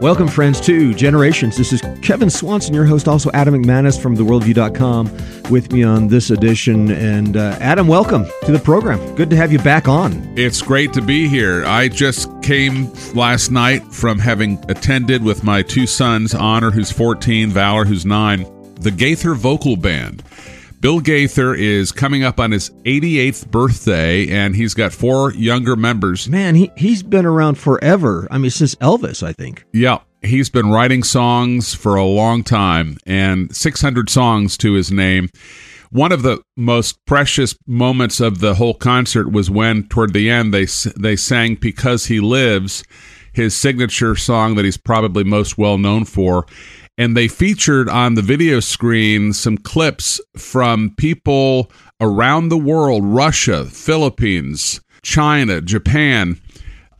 Welcome, friends, to Generations. This is Kevin Swanson, your host, also Adam McManus from TheWorldView.com with me on this edition. And uh, Adam, welcome to the program. Good to have you back on. It's great to be here. I just came last night from having attended with my two sons, Honor, who's 14, Valor, who's 9, the Gaither Vocal Band. Bill Gaither is coming up on his 88th birthday, and he's got four younger members. Man, he, he's been around forever. I mean, since Elvis, I think. Yeah, he's been writing songs for a long time, and 600 songs to his name. One of the most precious moments of the whole concert was when, toward the end, they they sang "Because He Lives," his signature song that he's probably most well known for and they featured on the video screen some clips from people around the world Russia, Philippines, China, Japan,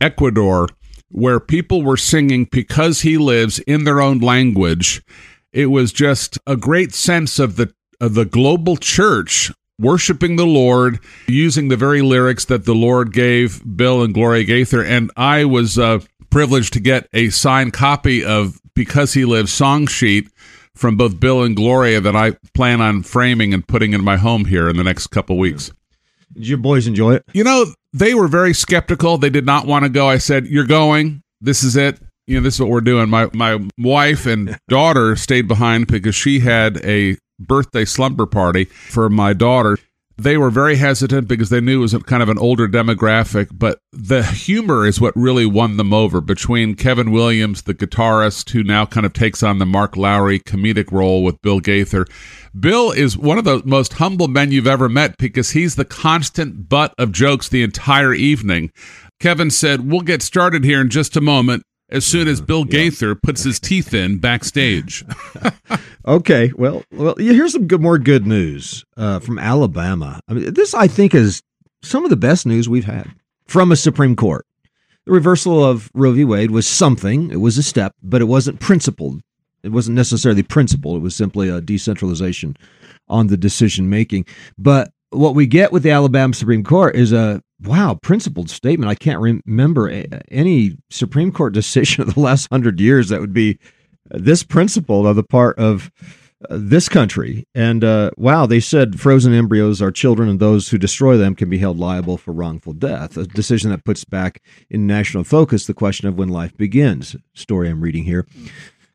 Ecuador where people were singing because he lives in their own language. It was just a great sense of the of the global church worshiping the Lord using the very lyrics that the Lord gave Bill and Gloria Gaither and I was uh, privileged to get a signed copy of because he lives song sheet from both Bill and Gloria that I plan on framing and putting in my home here in the next couple weeks. Did your boys enjoy it? You know, they were very skeptical. They did not want to go. I said, "You're going. This is it. You know, this is what we're doing." My my wife and daughter stayed behind because she had a birthday slumber party for my daughter they were very hesitant because they knew it was kind of an older demographic, but the humor is what really won them over between Kevin Williams, the guitarist, who now kind of takes on the Mark Lowry comedic role with Bill Gaither. Bill is one of the most humble men you've ever met because he's the constant butt of jokes the entire evening. Kevin said, We'll get started here in just a moment as soon as Bill Gaither puts his teeth in backstage. okay, well, well, here's some good, more good news uh, from Alabama. I mean, this I think is some of the best news we've had from a Supreme Court. The reversal of Roe v. Wade was something; it was a step, but it wasn't principled. It wasn't necessarily principled. It was simply a decentralization on the decision making. But what we get with the Alabama Supreme Court is a wow, principled statement. I can't remember any Supreme Court decision of the last hundred years that would be this principled on the part of uh, this country. And uh, wow, they said frozen embryos are children, and those who destroy them can be held liable for wrongful death. A decision that puts back in national focus the question of when life begins. Story I'm reading here.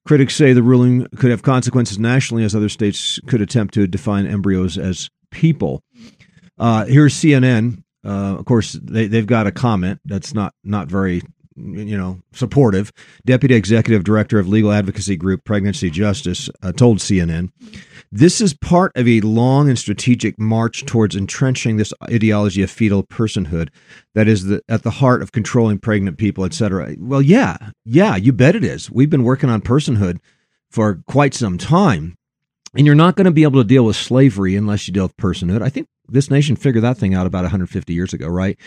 Critics say the ruling could have consequences nationally as other states could attempt to define embryos as people. Uh, here's CNN uh, of course, they, they've got a comment that's not not very you know supportive. Deputy Executive Director of legal advocacy group Pregnancy Justice uh, told CNN, "This is part of a long and strategic march towards entrenching this ideology of fetal personhood that is the, at the heart of controlling pregnant people, etc." Well, yeah, yeah, you bet it is. We've been working on personhood for quite some time. And you're not going to be able to deal with slavery unless you deal with personhood. I think this nation figured that thing out about 150 years ago, right?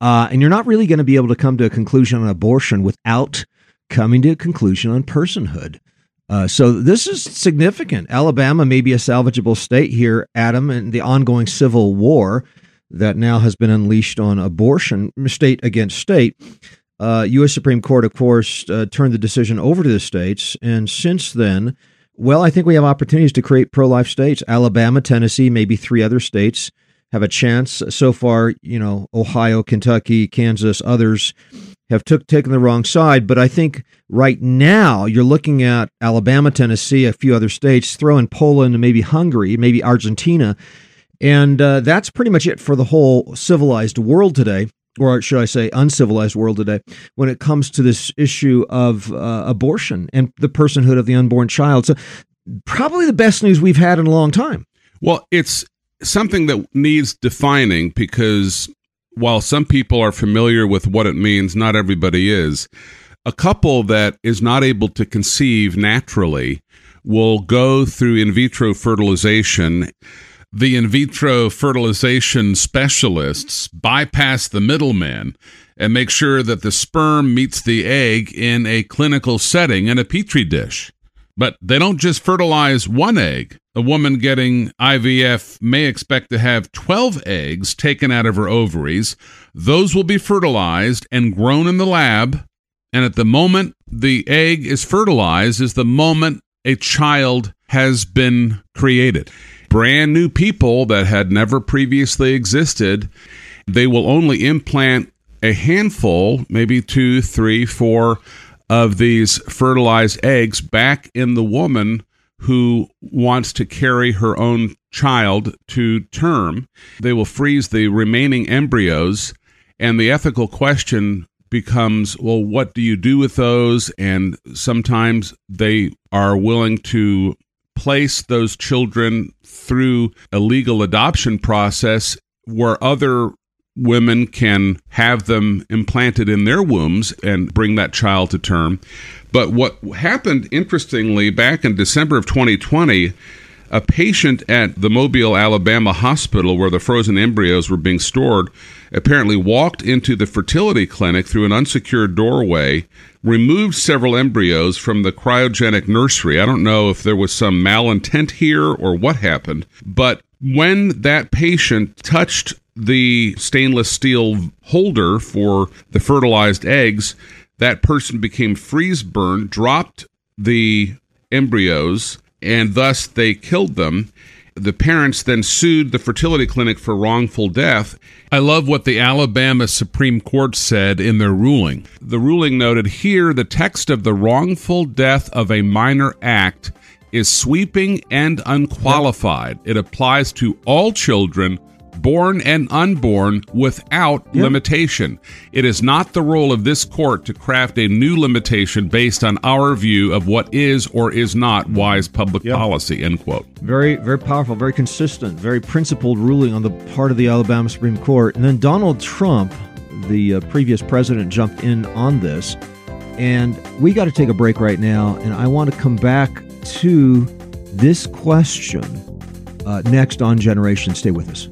Uh, and you're not really going to be able to come to a conclusion on abortion without coming to a conclusion on personhood. Uh, so this is significant. Alabama may be a salvageable state here, Adam, and the ongoing civil war that now has been unleashed on abortion, state against state. Uh, U.S. Supreme Court, of course, uh, turned the decision over to the states, and since then, well, I think we have opportunities to create pro-life states. Alabama, Tennessee, maybe three other states have a chance. So far, you know, Ohio, Kentucky, Kansas, others have took taken the wrong side. But I think right now you're looking at Alabama, Tennessee, a few other states, throw in Poland, and maybe Hungary, maybe Argentina, and uh, that's pretty much it for the whole civilized world today. Or should I say, uncivilized world today, when it comes to this issue of uh, abortion and the personhood of the unborn child. So, probably the best news we've had in a long time. Well, it's something that needs defining because while some people are familiar with what it means, not everybody is. A couple that is not able to conceive naturally will go through in vitro fertilization. The in vitro fertilization specialists bypass the middleman and make sure that the sperm meets the egg in a clinical setting in a petri dish. But they don't just fertilize one egg. A woman getting IVF may expect to have 12 eggs taken out of her ovaries. Those will be fertilized and grown in the lab. And at the moment the egg is fertilized is the moment a child has been created. Brand new people that had never previously existed, they will only implant a handful, maybe two, three, four of these fertilized eggs back in the woman who wants to carry her own child to term. They will freeze the remaining embryos, and the ethical question becomes well, what do you do with those? And sometimes they are willing to place those children through a legal adoption process where other women can have them implanted in their wombs and bring that child to term. But what happened, interestingly, back in December of 2020, a patient at the Mobile, Alabama hospital where the frozen embryos were being stored apparently walked into the fertility clinic through an unsecured doorway, removed several embryos from the cryogenic nursery. I don't know if there was some malintent here or what happened, but when that patient touched the stainless steel holder for the fertilized eggs, that person became freeze burned, dropped the embryos, and thus they killed them. The parents then sued the fertility clinic for wrongful death. I love what the Alabama Supreme Court said in their ruling. The ruling noted here the text of the wrongful death of a minor act is sweeping and unqualified. It applies to all children born and unborn without yep. limitation. It is not the role of this court to craft a new limitation based on our view of what is or is not wise public yep. policy. End quote. Very, very powerful, very consistent, very principled ruling on the part of the Alabama Supreme Court. And then Donald Trump, the uh, previous president, jumped in on this. And we got to take a break right now. And I want to come back to this question uh, next on Generation. Stay with us.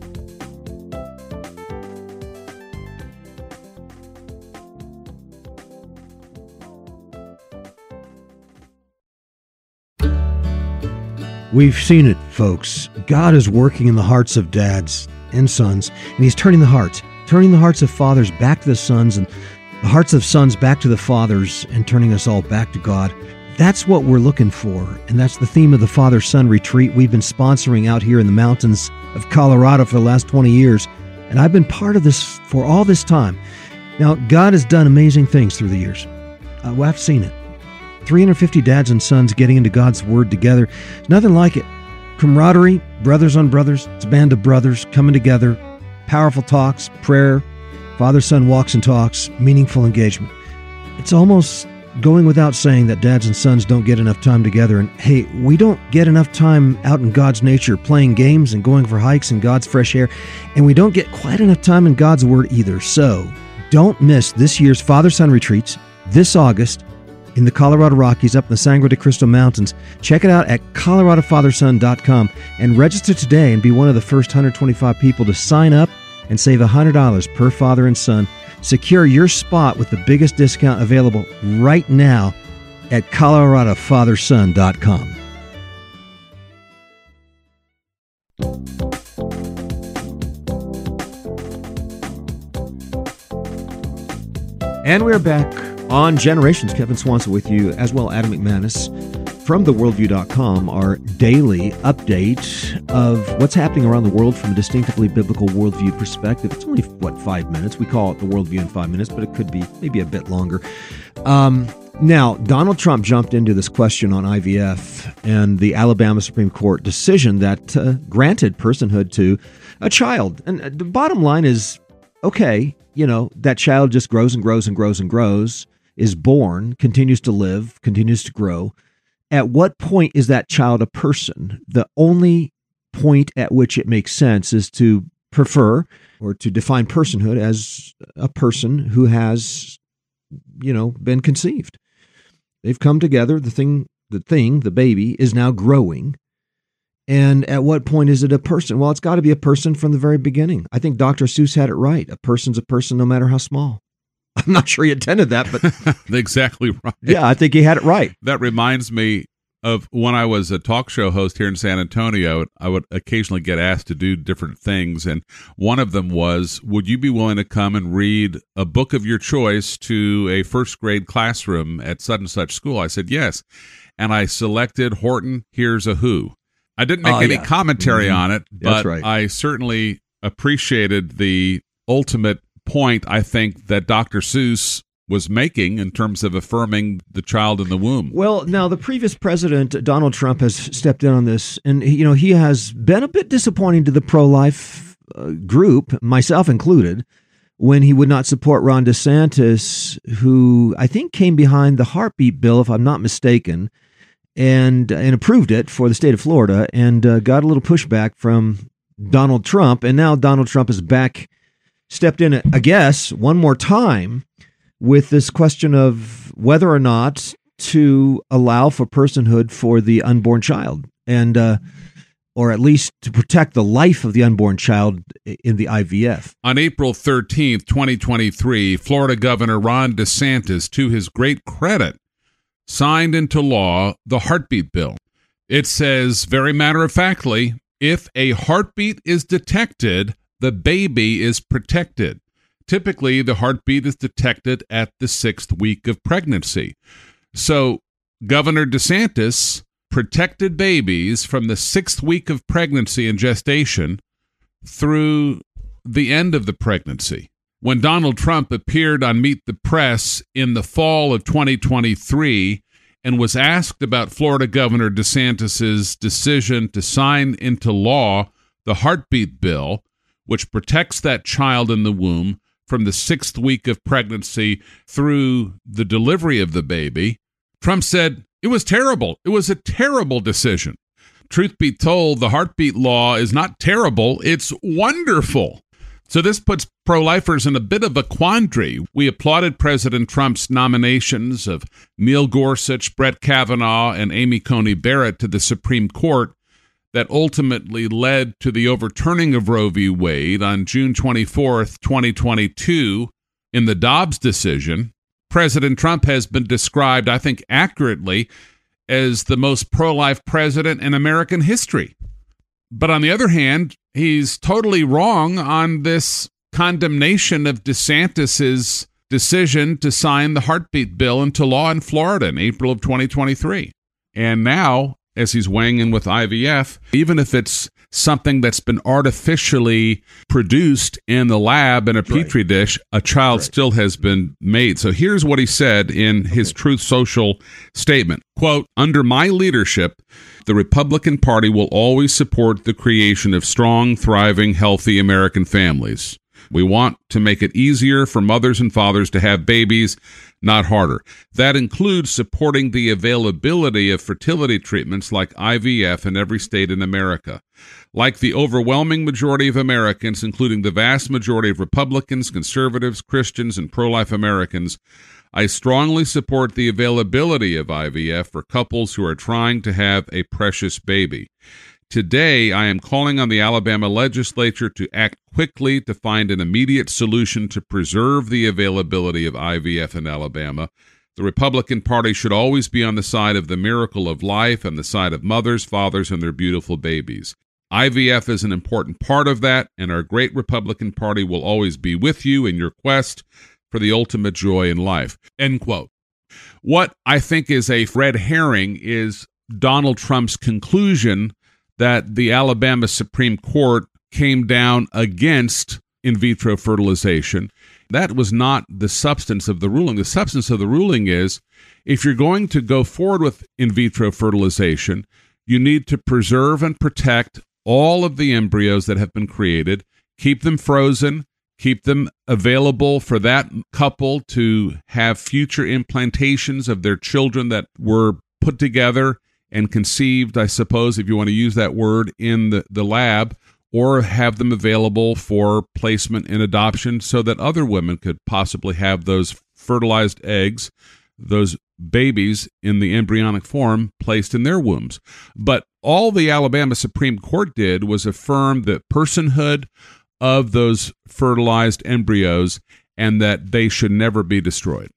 We've seen it, folks. God is working in the hearts of dads and sons, and He's turning the hearts, turning the hearts of fathers back to the sons, and the hearts of sons back to the fathers, and turning us all back to God. That's what we're looking for, and that's the theme of the Father Son Retreat we've been sponsoring out here in the mountains of Colorado for the last 20 years. And I've been part of this for all this time. Now, God has done amazing things through the years. Uh, well, I've seen it. 350 dads and sons getting into God's Word together. There's nothing like it. Camaraderie, brothers on brothers, it's a band of brothers coming together, powerful talks, prayer, father son walks and talks, meaningful engagement. It's almost going without saying that dads and sons don't get enough time together. And hey, we don't get enough time out in God's nature playing games and going for hikes in God's fresh air. And we don't get quite enough time in God's Word either. So don't miss this year's Father Son retreats this August in the Colorado Rockies up in the Sangre de Cristo Mountains. Check it out at coloradofatherson.com and register today and be one of the first 125 people to sign up and save $100 per father and son. Secure your spot with the biggest discount available right now at coloradofatherson.com. And we're back on Generations, Kevin Swanson with you, as well Adam McManus from theworldview.com, our daily update of what's happening around the world from a distinctively biblical worldview perspective. It's only, what, five minutes? We call it the worldview in five minutes, but it could be maybe a bit longer. Um, now, Donald Trump jumped into this question on IVF and the Alabama Supreme Court decision that uh, granted personhood to a child. And uh, the bottom line is okay, you know, that child just grows and grows and grows and grows is born, continues to live, continues to grow, at what point is that child a person? The only point at which it makes sense is to prefer or to define personhood as a person who has, you know, been conceived. They've come together. The thing, the thing, the baby is now growing. And at what point is it a person? Well, it's got to be a person from the very beginning. I think Dr. Seuss had it right. A person's a person no matter how small. I'm not sure he intended that, but exactly right. Yeah, I think he had it right. That reminds me of when I was a talk show host here in San Antonio, I would occasionally get asked to do different things. And one of them was, Would you be willing to come and read a book of your choice to a first grade classroom at such and such school? I said, Yes. And I selected Horton Hears a Who. I didn't make Oh, any yeah. commentary Mhm. on it, but right. I certainly appreciated the ultimate point I think that Dr. Seuss was making in terms of affirming the child in the womb. Well, now the previous president Donald Trump has stepped in on this, and you know he has been a bit disappointing to the pro-life uh, group, myself included, when he would not support Ron DeSantis, who I think came behind the heartbeat bill, if I'm not mistaken, and and approved it for the state of Florida, and uh, got a little pushback from Donald Trump, and now Donald Trump is back, stepped in, I guess, one more time with this question of whether or not to allow for personhood for the unborn child and uh, or at least to protect the life of the unborn child in the IVF. On April 13th, 2023, Florida Governor Ron DeSantis, to his great credit, signed into law the heartbeat bill. It says, very matter of factly, if a heartbeat is detected, the baby is protected. Typically, the heartbeat is detected at the sixth week of pregnancy. So, Governor DeSantis protected babies from the sixth week of pregnancy and gestation through the end of the pregnancy. When Donald Trump appeared on Meet the Press in the fall of 2023 and was asked about Florida Governor DeSantis's decision to sign into law the heartbeat bill, which protects that child in the womb from the sixth week of pregnancy through the delivery of the baby, Trump said it was terrible. It was a terrible decision. Truth be told, the heartbeat law is not terrible, it's wonderful. So this puts pro lifers in a bit of a quandary. We applauded President Trump's nominations of Neil Gorsuch, Brett Kavanaugh, and Amy Coney Barrett to the Supreme Court that ultimately led to the overturning of Roe v. Wade on June 24th, 2022, in the Dobbs decision. President Trump has been described, I think, accurately as the most pro life president in American history. But on the other hand, he's totally wrong on this condemnation of DeSantis's decision to sign the heartbeat bill into law in Florida in April of 2023. And now, as he's weighing in with IVF, even if it's something that's been artificially produced in the lab in a petri dish, a child Right. still has been made. So here's what he said in his Truth Social statement. Quote, under my leadership, the Republican Party will always support the creation of strong, thriving, healthy American families. We want to make it easier for mothers and fathers to have babies, not harder. That includes supporting the availability of fertility treatments like IVF in every state in America. Like the overwhelming majority of Americans, including the vast majority of Republicans, conservatives, Christians, and pro life Americans, I strongly support the availability of IVF for couples who are trying to have a precious baby. Today, I am calling on the Alabama legislature to act quickly to find an immediate solution to preserve the availability of IVF in Alabama. The Republican Party should always be on the side of the miracle of life and the side of mothers, fathers, and their beautiful babies. IVF is an important part of that, and our great Republican Party will always be with you in your quest for the ultimate joy in life. End quote. What I think is a red herring is Donald Trump's conclusion that the Alabama Supreme Court came down against in vitro fertilization. That was not the substance of the ruling. The substance of the ruling is if you're going to go forward with in vitro fertilization, you need to preserve and protect all of the embryos that have been created, keep them frozen, keep them available for that couple to have future implantations of their children that were put together and conceived, I suppose, if you want to use that word, in the, the lab, or have them available for placement in adoption so that other women could possibly have those fertilized eggs, those babies in the embryonic form placed in their wombs. But all the Alabama Supreme Court did was affirm the personhood of those fertilized embryos and that they should never be destroyed.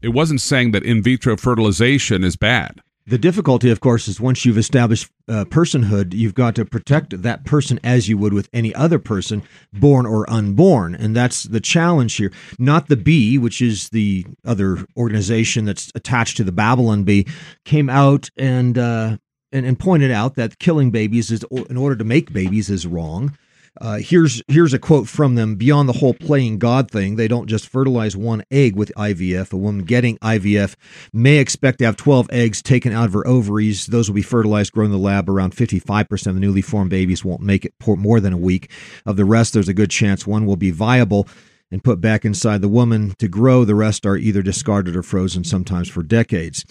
It wasn't saying that in vitro fertilization is bad. The difficulty, of course, is once you've established uh, personhood, you've got to protect that person as you would with any other person, born or unborn. And that's the challenge here. Not the bee, which is the other organization that's attached to the Babylon bee, came out and, uh, and, and pointed out that killing babies is, in order to make babies, is wrong. Uh, here's here's a quote from them. Beyond the whole playing God thing, they don't just fertilize one egg with IVF. A woman getting IVF may expect to have 12 eggs taken out of her ovaries. Those will be fertilized, grown in the lab. Around 55% of the newly formed babies won't make it more than a week. Of the rest, there's a good chance one will be viable and put back inside the woman to grow. The rest are either discarded or frozen, sometimes for decades.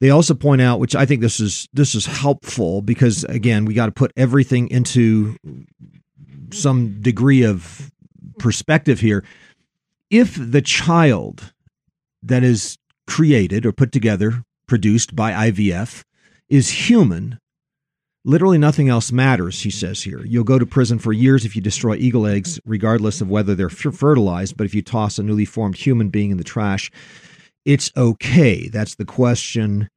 They also point out, which I think this is this is helpful because again, we got to put everything into some degree of perspective here. If the child that is created or put together, produced by IVF, is human, literally nothing else matters, he says here. You'll go to prison for years if you destroy eagle eggs, regardless of whether they're fertilized. But if you toss a newly formed human being in the trash, it's okay. That's the question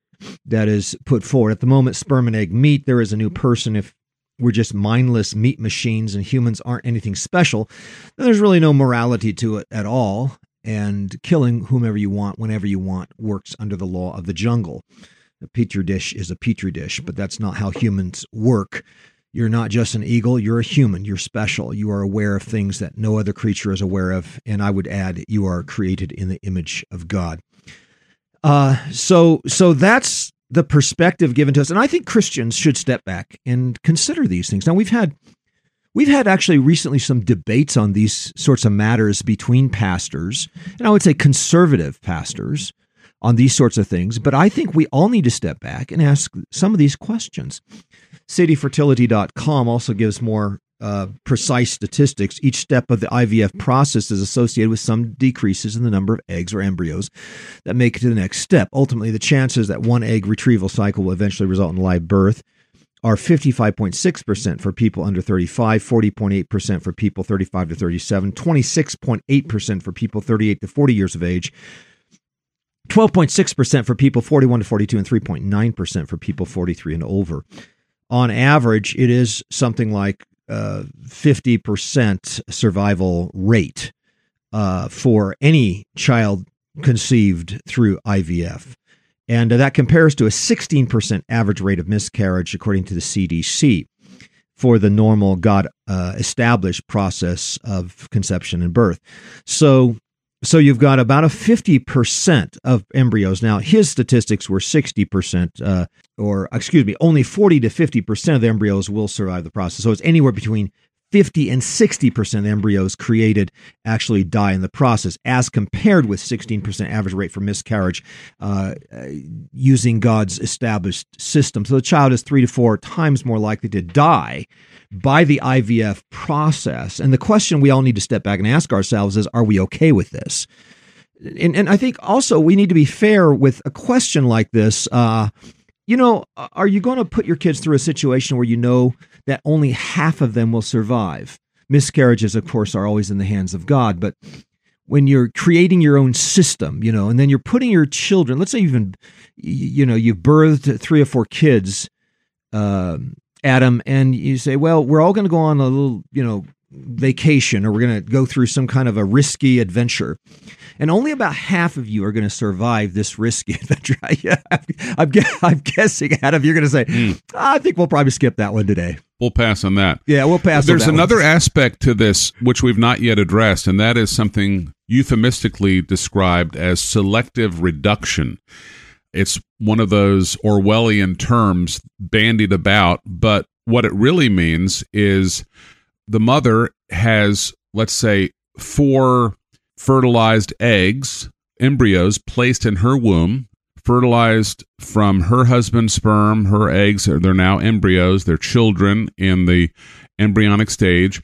that is put forward. At the moment, sperm and egg meet. There is a new person if we're just mindless meat machines and humans aren't anything special, then there's really no morality to it at all. And killing whomever you want, whenever you want, works under the law of the jungle. A petri dish is a petri dish, but that's not how humans work. You're not just an eagle, you're a human. You're special. You are aware of things that no other creature is aware of. And I would add, you are created in the image of God. Uh, so, so that's the perspective given to us. And I think Christians should step back and consider these things. Now we've had we've had actually recently some debates on these sorts of matters between pastors, and I would say conservative pastors on these sorts of things, but I think we all need to step back and ask some of these questions. Cityfertility.com also gives more uh, precise statistics, each step of the IVF process is associated with some decreases in the number of eggs or embryos that make it to the next step. Ultimately, the chances that one egg retrieval cycle will eventually result in live birth are 55.6% for people under 35, 40.8% for people 35 to 37, 26.8% for people 38 to 40 years of age, 12.6% for people 41 to 42, and 3.9% for people 43 and over. On average, it is something like 50% survival rate uh, for any child conceived through IVF. And uh, that compares to a 16% average rate of miscarriage, according to the CDC, for the normal God uh, established process of conception and birth. So so you've got about a 50% of embryos. Now, his statistics were 60%, uh, or excuse me, only 40 to 50% of the embryos will survive the process. So it's anywhere between 50 and 60% of embryos created actually die in the process, as compared with 16% average rate for miscarriage uh, using God's established system. So the child is three to four times more likely to die by the IVF process. And the question we all need to step back and ask ourselves is are we okay with this? And, and I think also we need to be fair with a question like this. Uh, you know, are you going to put your kids through a situation where you know that only half of them will survive? Miscarriages, of course, are always in the hands of God, but when you're creating your own system, you know, and then you're putting your children, let's say been, you know, you've birthed three or four kids, um, Adam, and you say, well, we're all going to go on a little, you know, vacation or we're going to go through some kind of a risky adventure. And only about half of you are going to survive this risky adventure. yeah, I'm, I'm, guessing, Adam, you're going to say, mm. I think we'll probably skip that one today. We'll pass on that. Yeah, we'll pass There's another one. aspect to this which we've not yet addressed, and that is something euphemistically described as selective reduction. It's one of those Orwellian terms bandied about, but what it really means is the mother has, let's say, four fertilized eggs, embryos placed in her womb, fertilized from her husband's sperm, her eggs, they're now embryos, they're children in the embryonic stage.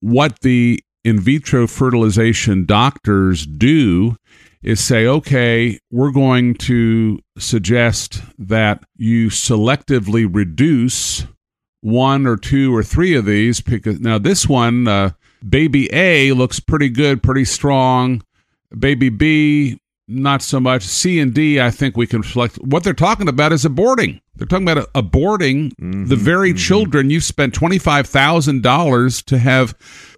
What the in vitro fertilization doctors do is say, okay, we're going to suggest that you selectively reduce one or two or three of these because now this one, uh, baby A looks pretty good, pretty strong. Baby B not so much. C and D, I think we can reflect. What they're talking about is aborting. They're talking about aborting mm-hmm, the very mm-hmm. children you spent twenty five thousand dollars to have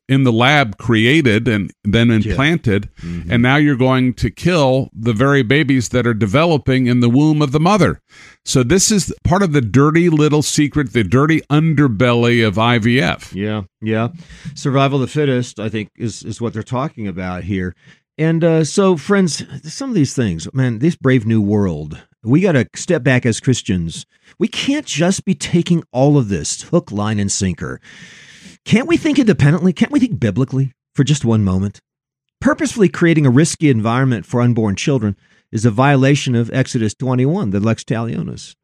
in the lab created and then implanted yeah. mm-hmm. and now you're going to kill the very babies that are developing in the womb of the mother. So this is part of the dirty little secret the dirty underbelly of ivf yeah yeah. Survival of the fittest i think is is what they're talking about here. And uh, so friends some of these things man this brave new world we got to step back as christians. We can't just be taking all of this hook line and sinker can't we think independently? Can't we think biblically for just one moment? Purposefully creating a risky environment for unborn children is a violation of Exodus 21, the lex talionis.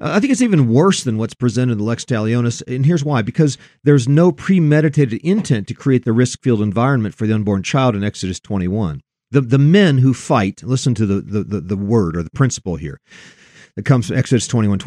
Uh, I think it's even worse than what's presented in the lex talionis, and here's why: because there's no premeditated intent to create the risk-filled environment for the unborn child in Exodus 21. The the men who fight, listen to the the, the, the word or the principle here that comes from Exodus 21,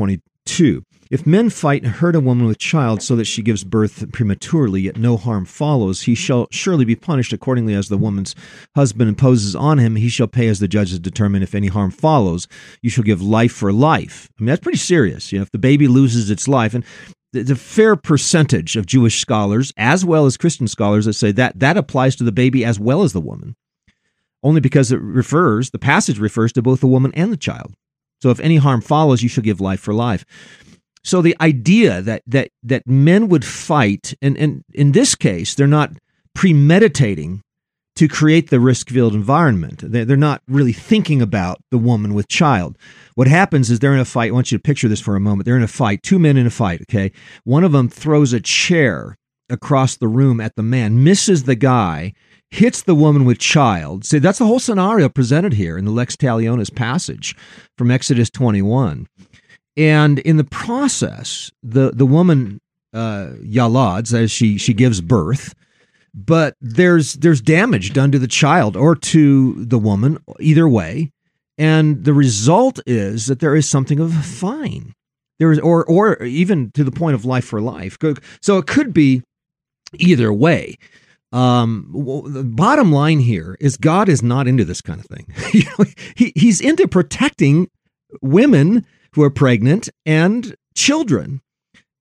22. If men fight and hurt a woman with child so that she gives birth prematurely, yet no harm follows, he shall surely be punished accordingly as the woman's husband imposes on him. He shall pay as the judges determine if any harm follows. You shall give life for life. I mean, that's pretty serious. You know, if the baby loses its life, and the fair percentage of Jewish scholars, as well as Christian scholars, that say that that applies to the baby as well as the woman, only because it refers, the passage refers to both the woman and the child. So if any harm follows, you shall give life for life. So the idea that that that men would fight, and, and in this case, they're not premeditating to create the risk-filled environment. They're not really thinking about the woman with child. What happens is they're in a fight. I want you to picture this for a moment. They're in a fight, two men in a fight, okay? One of them throws a chair across the room at the man, misses the guy, hits the woman with child. See, that's the whole scenario presented here in the Lex Talionis passage from Exodus 21. And in the process, the the woman uh, yalads as she she gives birth, but there's there's damage done to the child or to the woman either way, and the result is that there is something of a fine. There is, or or even to the point of life for life. So it could be either way. Um, the bottom line here is God is not into this kind of thing. he, he's into protecting women who are pregnant and children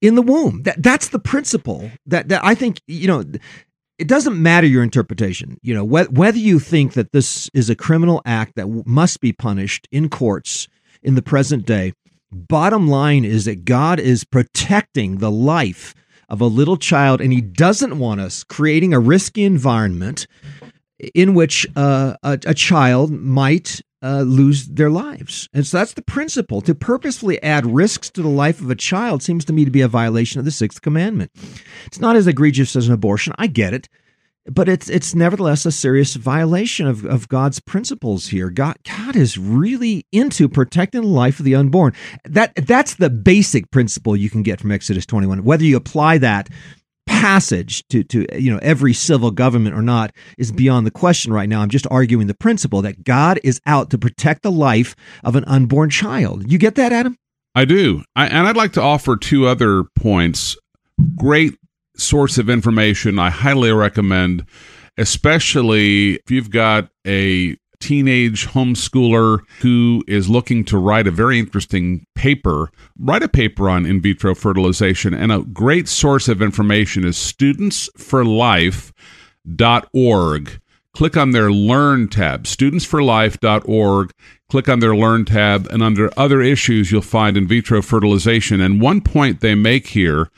in the womb. That that's the principle that that I think you know. It doesn't matter your interpretation. You know wh- whether you think that this is a criminal act that w- must be punished in courts in the present day. Bottom line is that God is protecting the life of a little child, and He doesn't want us creating a risky environment in which uh, a, a, child might uh, lose their lives. And so that's the principle. To purposefully add risks to the life of a child seems to me to be a violation of the sixth commandment. It's not as egregious as an abortion. I get it. But it's it's nevertheless a serious violation of, of God's principles here. God God is really into protecting the life of the unborn. That that's the basic principle you can get from Exodus 21. Whether you apply that passage to to you know every civil government or not is beyond the question right now. I'm just arguing the principle that God is out to protect the life of an unborn child. You get that, Adam? I do, I, and I'd like to offer two other points. Great source of information. I highly recommend, especially if you've got a teenage homeschooler who is looking to write a very interesting paper, write a paper on in vitro fertilization. And a great source of information is studentsforlife.org. Click on their Learn tab, studentsforlife.org. Click on their Learn tab, and under other issues, you'll find in vitro fertilization. And one point they make here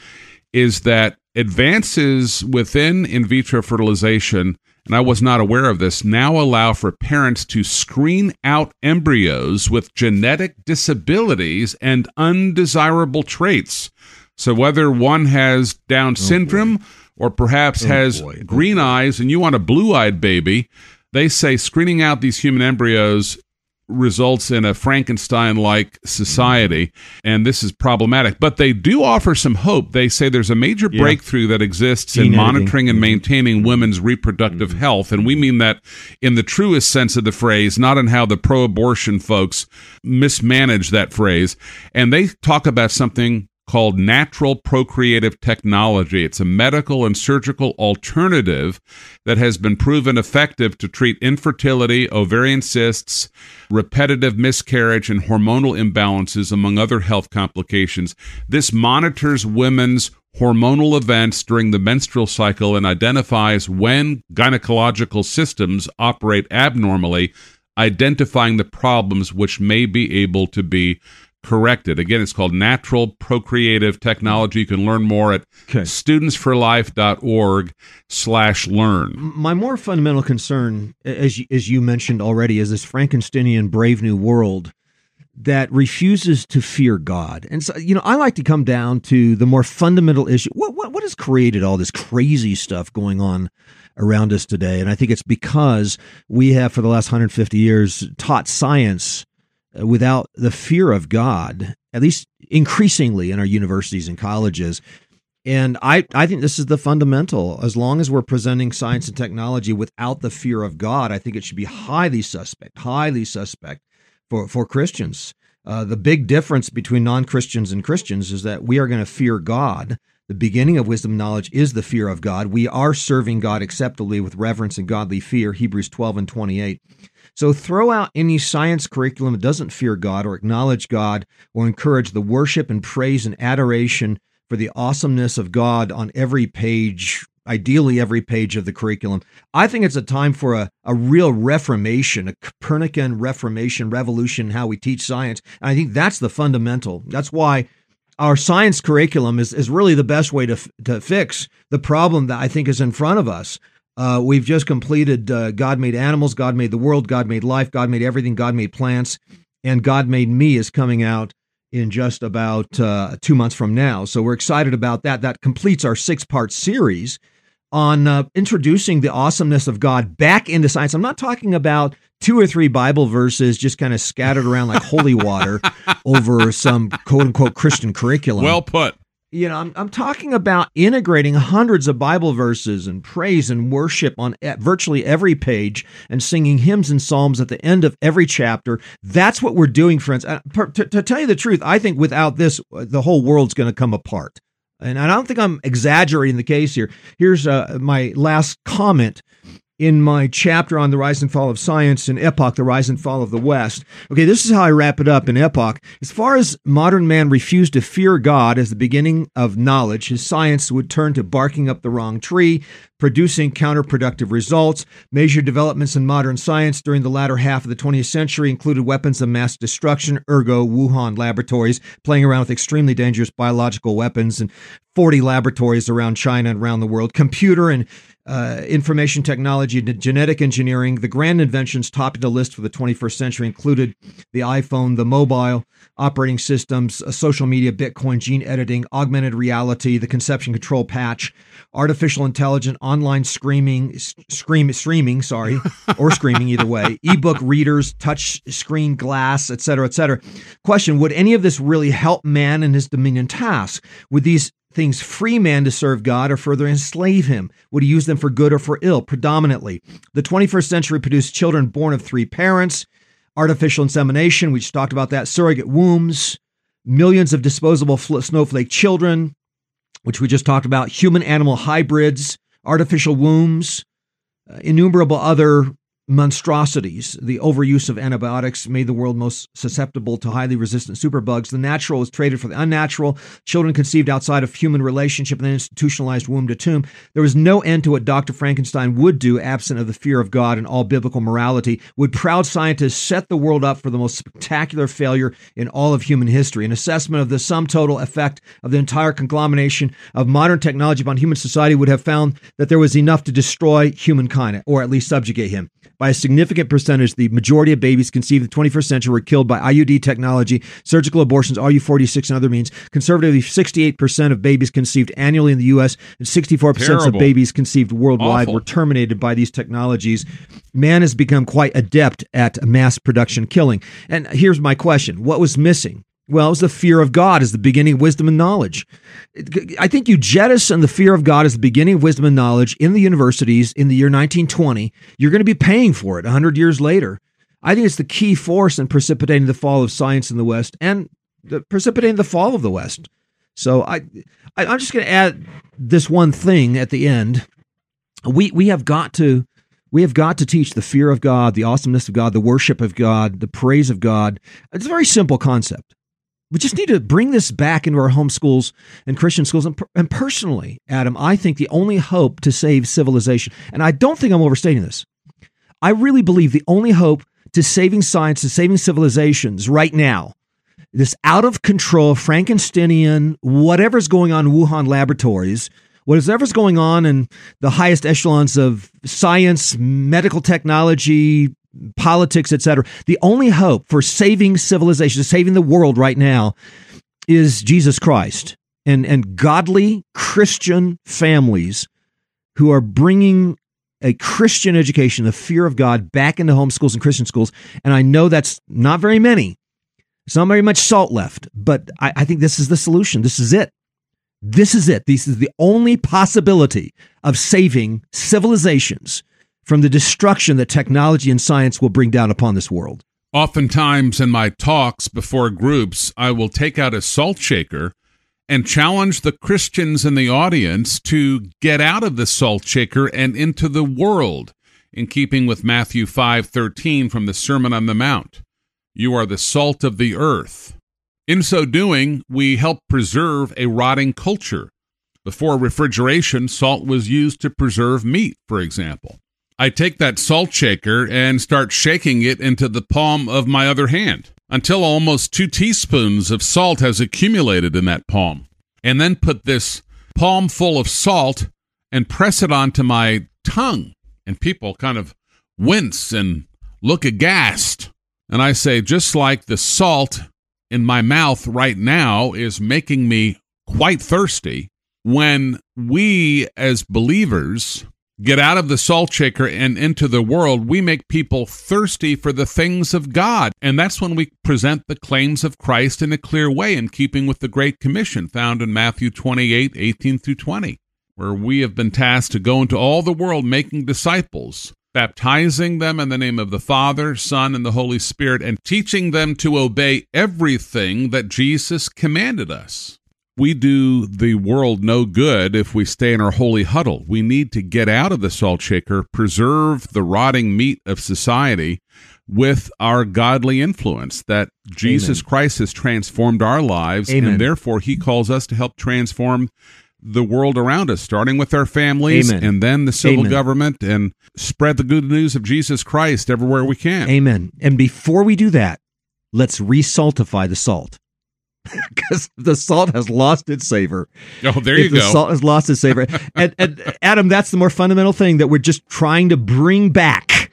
is that advances within in vitro fertilization and I was not aware of this, now allow for parents to screen out embryos with genetic disabilities and undesirable traits. So whether one has Down oh, syndrome or perhaps oh, has boy. green eyes and you want a blue eyed baby, they say screening out these human embryos results in a Frankenstein like society, and this is problematic. But they do offer some hope. They say there's a major yeah. breakthrough that exists Gene in editing. monitoring and mm-hmm. maintaining women's reproductive mm-hmm. health. And we mean that in the truest sense of the phrase, not in how the pro abortion folks mismanage that phrase. And they talk about something called natural procreative technology. It's a medical and surgical alternative that has been proven effective to treat infertility, ovarian cysts, repetitive miscarriage, and hormonal imbalances, among other health complications. This monitors women's hormonal events during the menstrual cycle and identifies when gynecological systems operate abnormally, identifying the problems which may be able to be corrected. Again, it's called Natural Procreative Technology. You can learn more at okay. studentsforlife.org slash learn. My more fundamental concern, as you, as you mentioned already, is this Frankensteinian Brave New World that refuses to fear God. And so, you know, I like to come down to the more fundamental issue. What, what, what has created all this crazy stuff going on around us today? And I think it's because we have, for the last 150 years, taught science without the fear of God, at least increasingly in our universities and colleges. And I, I think this is the fundamental. As long as we're presenting science and technology without the fear of God, I think it should be highly suspect, highly suspect for, for Christians. Uh, the big difference between non Christians and Christians is that we are going to fear God. The beginning of wisdom knowledge is the fear of God. We are serving God acceptably with reverence and godly fear, Hebrews 12 and 28. So throw out any science curriculum that doesn't fear God or acknowledge God or encourage the worship and praise and adoration for the awesomeness of God on every page, ideally every page of the curriculum. I think it's a time for a, a real reformation, a Copernican reformation, revolution how we teach science. And I think that's the fundamental. That's why our science curriculum is, is really the best way to, to fix the problem that I think is in front of us. Uh, we've just completed uh, God made animals, God made the world, God made life, God made everything, God made plants, and God made me is coming out in just about uh, two months from now. So we're excited about that. That completes our six part series on uh, introducing the awesomeness of God back into science. I'm not talking about two or three Bible verses just kind of scattered around like holy water over some quote unquote Christian curriculum. Well put you know, I'm, I'm talking about integrating hundreds of Bible verses and praise and worship on virtually every page and singing hymns and psalms at the end of every chapter. That's what we're doing, friends. To, to tell you the truth, I think without this, the whole world's going to come apart. And I don't think I'm exaggerating the case here. Here's uh, my last comment in my chapter on the rise and fall of science in Epoch, the rise and fall of the West. Okay, this is how I wrap it up in Epoch. As far as modern man refused to fear God as the beginning of knowledge, his science would turn to barking up the wrong tree, producing counterproductive results. Major developments in modern science during the latter half of the 20th century included weapons of mass destruction, ergo Wuhan laboratories playing around with extremely dangerous biological weapons and 40 laboratories around China and around the world, computer and uh, information technology, genetic engineering. The grand inventions topping the list for the 21st century included the iPhone, the mobile operating systems, uh, social media, Bitcoin, gene editing, augmented reality, the conception control patch, artificial intelligence, online screaming, scream, streaming, sorry, or screaming either way, ebook readers, touch screen glass, etc., etc. Question: Would any of this really help man in his dominion task? Would these things free man to serve God or further enslave him? Would he use them for good or for ill? Predominantly. The 21st century produced children born of three parents, artificial insemination, we just talked about that, surrogate wombs, millions of disposable snowflake children, which we just talked about, human animal hybrids, artificial wombs, uh, innumerable other monstrosities. The overuse of antibiotics made the world most susceptible to highly resistant superbugs. The natural was traded for the unnatural. Children conceived outside of human relationship and then institutionalized womb to tomb. There was no end to what Dr. Frankenstein would do absent of the fear of God and all biblical morality. Would proud scientists set the world up for the most spectacular failure in all of human history? An assessment of the sum total effect of the entire conglomeration of modern technology upon human society would have found that there was enough to destroy humankind, or at least subjugate him by a significant percentage, the majority of babies conceived in the 21st century were killed by IUD technology, surgical abortions, RU46, and other means. Conservatively, 68% of babies conceived annually in the U.S. and 64% Terrible. of babies conceived worldwide Awful. were terminated by these technologies. Man has become quite adept at mass production killing. And here's my question What was missing? Well, it was the fear of God is the beginning of wisdom and knowledge. I think you jettison the fear of God as the beginning of wisdom and knowledge in the universities in the year 1920. You're going to be paying for it 100 years later. I think it's the key force in precipitating the fall of science in the West and the, precipitating the fall of the West. So I, I I'm just going to add this one thing at the end. We we have got to we have got to teach the fear of God, the awesomeness of God, the worship of God, the praise of God. It's a very simple concept. We just need to bring this back into our home schools and Christian schools. And, and personally, Adam, I think the only hope to save civilization, and I don't think I'm overstating this, I really believe the only hope to saving science, to saving civilizations right now, this out of control Frankensteinian, whatever's going on in Wuhan laboratories, whatever's going on in the highest echelons of science, medical technology, politics, etc. The only hope for saving civilization, saving the world right now, is Jesus Christ and and godly Christian families who are bringing a Christian education, the fear of God, back into homeschools and Christian schools. And I know that's not very many. It's not very much salt left, but I, I think this is the solution. This is it. This is it. This is the only possibility of saving civilizations from the destruction that technology and science will bring down upon this world. Oftentimes in my talks before groups, I will take out a salt shaker and challenge the Christians in the audience to get out of the salt shaker and into the world, in keeping with Matthew 5:13 from the Sermon on the Mount. You are the salt of the earth. In so doing, we help preserve a rotting culture. Before refrigeration, salt was used to preserve meat, for example. I take that salt shaker and start shaking it into the palm of my other hand until almost two teaspoons of salt has accumulated in that palm. And then put this palm full of salt and press it onto my tongue. And people kind of wince and look aghast. And I say, just like the salt in my mouth right now is making me quite thirsty, when we as believers get out of the salt shaker and into the world, we make people thirsty for the things of God. And that's when we present the claims of Christ in a clear way, in keeping with the Great Commission found in Matthew 28 18 through 20, where we have been tasked to go into all the world making disciples. Baptizing them in the name of the Father, Son, and the Holy Spirit, and teaching them to obey everything that Jesus commanded us we do the world no good if we stay in our holy huddle. We need to get out of the salt shaker, preserve the rotting meat of society with our godly influence that Jesus Amen. Christ has transformed our lives Amen. and therefore he calls us to help transform the world around us starting with our families Amen. and then the civil government and spread the good news of Jesus Christ everywhere we can. Amen. And before we do that, let's resaltify the salt because the salt has lost its savor. Oh, there you the go. Salt has lost its savor. and, and Adam, that's the more fundamental thing that we're just trying to bring back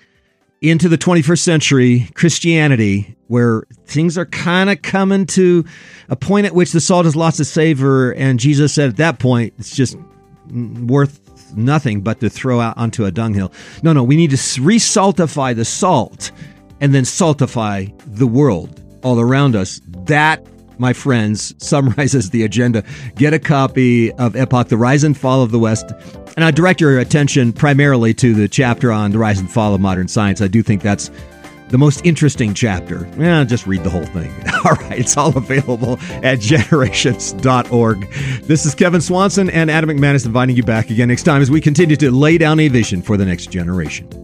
into the 21st century Christianity, where things are kind of coming to a point at which the salt has lost its savor, and Jesus said at that point it's just worth nothing but to throw out onto a dunghill. No, no, we need to resaltify the salt and then saltify the world all around us. That my friends, summarizes the agenda. Get a copy of Epoch, The Rise and Fall of the West. And I direct your attention primarily to the chapter on the rise and fall of modern science. I do think that's the most interesting chapter. Yeah, just read the whole thing. All right, it's all available at generations.org. This is Kevin Swanson and Adam McManus inviting you back again next time as we continue to lay down a vision for the next generation.